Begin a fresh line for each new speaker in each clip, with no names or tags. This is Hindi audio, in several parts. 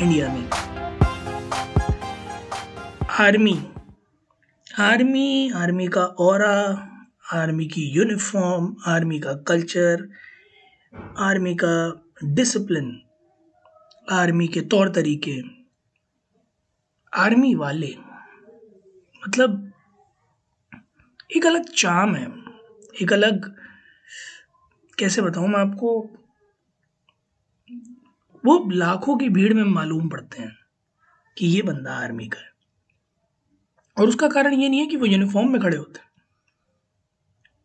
इंडिया में। आर्मी। आर्मी आर्मी का और आर्मी की यूनिफॉर्म आर्मी का कल्चर आर्मी का डिसिप्लिन आर्मी के तौर तरीके। आर्मी वाले मतलब एक अलग चाम है। एक अलग, कैसे बताऊँ मैं आपको? वो लाखों की भीड़ में मालूम पड़ते हैं कि ये बंदा आर्मी का है। और उसका कारण ये नहीं है कि वो यूनिफॉर्म में खड़े होते हैं।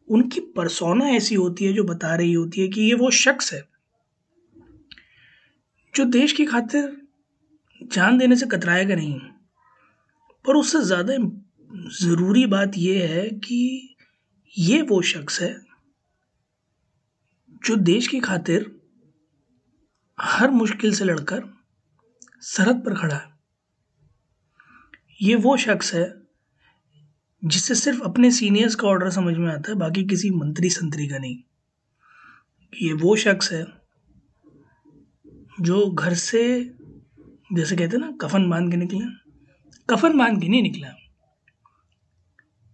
उनकी परसोना ऐसी होती है जो बता रही होती है कि ये वो शख्स है, जो देश की खातिर जान देने से कतराएगा नहीं। पर उससे ज़्यादा ज़रूरी बात यह है कि ये वो शख्स है जो देश की खातिर हर मुश्किल से लड़कर सरहद पर खड़ा है। ये वो शख्स है जिसे सिर्फ़ अपने सीनियर्स का ऑर्डर समझ में आता है, बाकी किसी मंत्री संतरी का नहीं। ये वो शख्स है जो घर से, जैसे कहते हैं ना, कफन बाँध के निकले कफन बाँध के नहीं निकला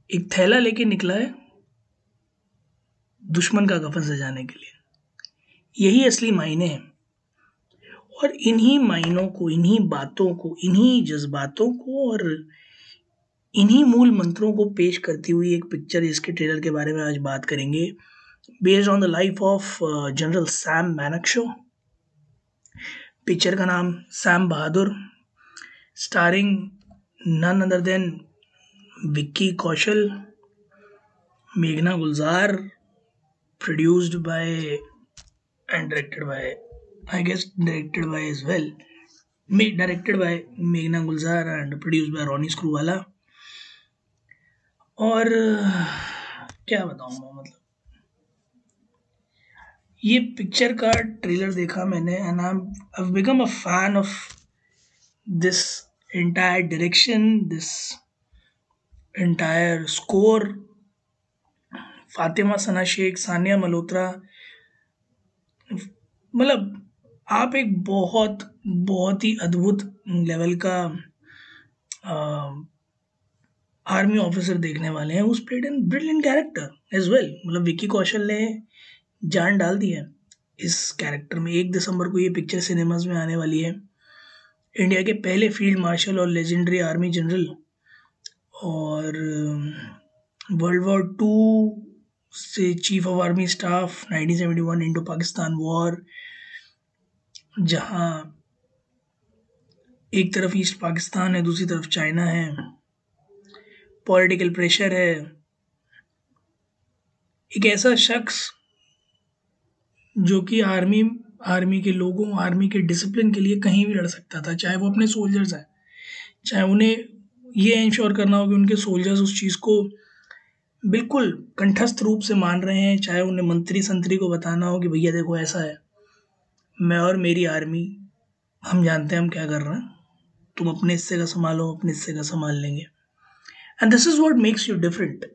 एक थैला लेके निकला है दुश्मन का कफन सजाने के लिए। यही असली मायने हैं। और इन्हीं मायनों को, इन्हीं बातों को, इन्हीं जज्बातों को और इन्हीं मूल मंत्रों को पेश करती हुई एक पिक्चर इसके ट्रेलर के बारे में आज बात करेंगे। Based on the life of general Sam Manekshaw picture का नाम Sam Bahadur starring none other than Vicky Kaushal मेघना Gulzar produced by and directed by I guess directed by as well. Me, directed by Meghna Gulzar and produced by Ronnie Screwwala. और क्या बताऊँ मैं मतलब ये पिक्चर का ट्रेलर देखा मैंने and I become a fan of this entire direction this entire score Fatima Sana Shaikh Sanya Malhotra मतलब आप एक बहुत बहुत ही अद्भुत लेवल का आर्मी ऑफिसर देखने वाले हैं। उस played in brilliant character as well मतलब विक्की कौशल ने जान डाल दी है। इस कैरेक्टर में एक दिसंबर को ये पिक्चर सिनेमाज में आने वाली है। इंडिया के पहले फ़ील्ड मार्शल और लेजेंडरी आर्मी जनरल और वर्ल्ड वॉर टू से chief of army staff 1971 Indo Pakistan war जहाँ एक तरफ़ ईस्ट पाकिस्तान है, दूसरी तरफ़ चाइना है। पॉलिटिकल प्रेशर है। एक ऐसा शख्स जो कि आर्मी आर्मी के लोगों, आर्मी के डिसिप्लिन के लिए कहीं भी लड़ सकता था, चाहे वो अपने सोल्जर्स हैं, चाहे उन्हें ये इंश्योर करना हो कि उनके सोल्जर्स उस चीज़ को बिल्कुल कंठस्थ रूप से मान रहे हैं, चाहे उन्हें मंत्री संतरी को बताना हो कि भैया देखो ऐसा है। मैं और मेरी आर्मी, हम जानते हैं हम क्या कर रहे हैं। तुम अपने हिस्से का संभालो अपने हिस्से का संभाल लेंगे। And this is what makes you different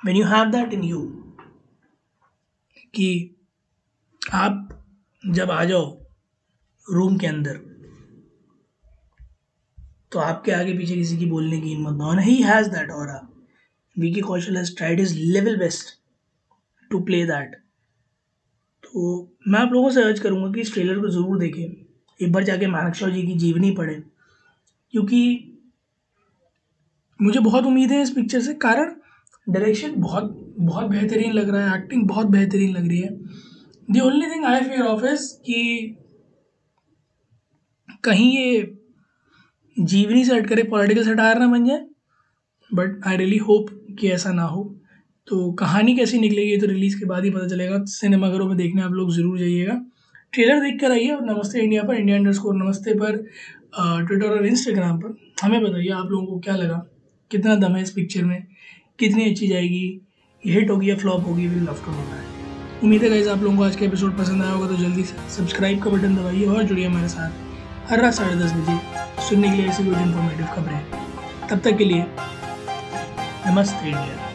when you have that in you कि आप जब आ जाओ रूम के अंदर तो आपके आगे पीछे किसी की बोलने की हिम्मत ना ही। हैज़ दैट और Vicky Kaushal has tried is level best to play that तो मैं आप लोगों से अर्ज़ करूँगा कि इस ट्रेलर को ज़रूर देखें। एक बार जाके मानक जी की जीवनी पढ़ें। क्योंकि मुझे बहुत उम्मीद है इस पिक्चर से। कारण डायरेक्शन बहुत बहुत बेहतरीन लग रहा है। एक्टिंग बहुत बेहतरीन लग रही है। The only thing I fear of कि कहीं ये जीवनी से हट कर पॉलिटिकल सटायर ना बन जाए। बट आई रियली होप कि ऐसा ना हो। तो कहानी कैसी निकलेगी तो रिलीज़ के बाद ही पता चलेगा। सिनेमाघरों में देखने आप लोग ज़रूर जाइएगा। ट्रेलर देख कर आइए और नमस्ते इंडिया पर, इंडिया स्कोर नमस्ते पर ट्विटर और इंस्टाग्राम पर। हमें बताइए आप लोगों को क्या लगा? कितना दम है इस पिक्चर में? कितनी अच्छी जाएगी? ये हिट होगी या फ्लॉप होगी? वी लव टू दैट उम्मीद है गाइज़ आप लोगों को आज का एपिसोड पसंद आया होगा तो जल्दी से सब्सक्राइब का बटन दबाइए और जुड़िए हमारे साथ। हर रात साढ़े दस बजे सुनने के लिए ऐसी कुछ इन्फॉर्मेटिव खबरें। तब तक के लिए, नमस्ते इंडिया।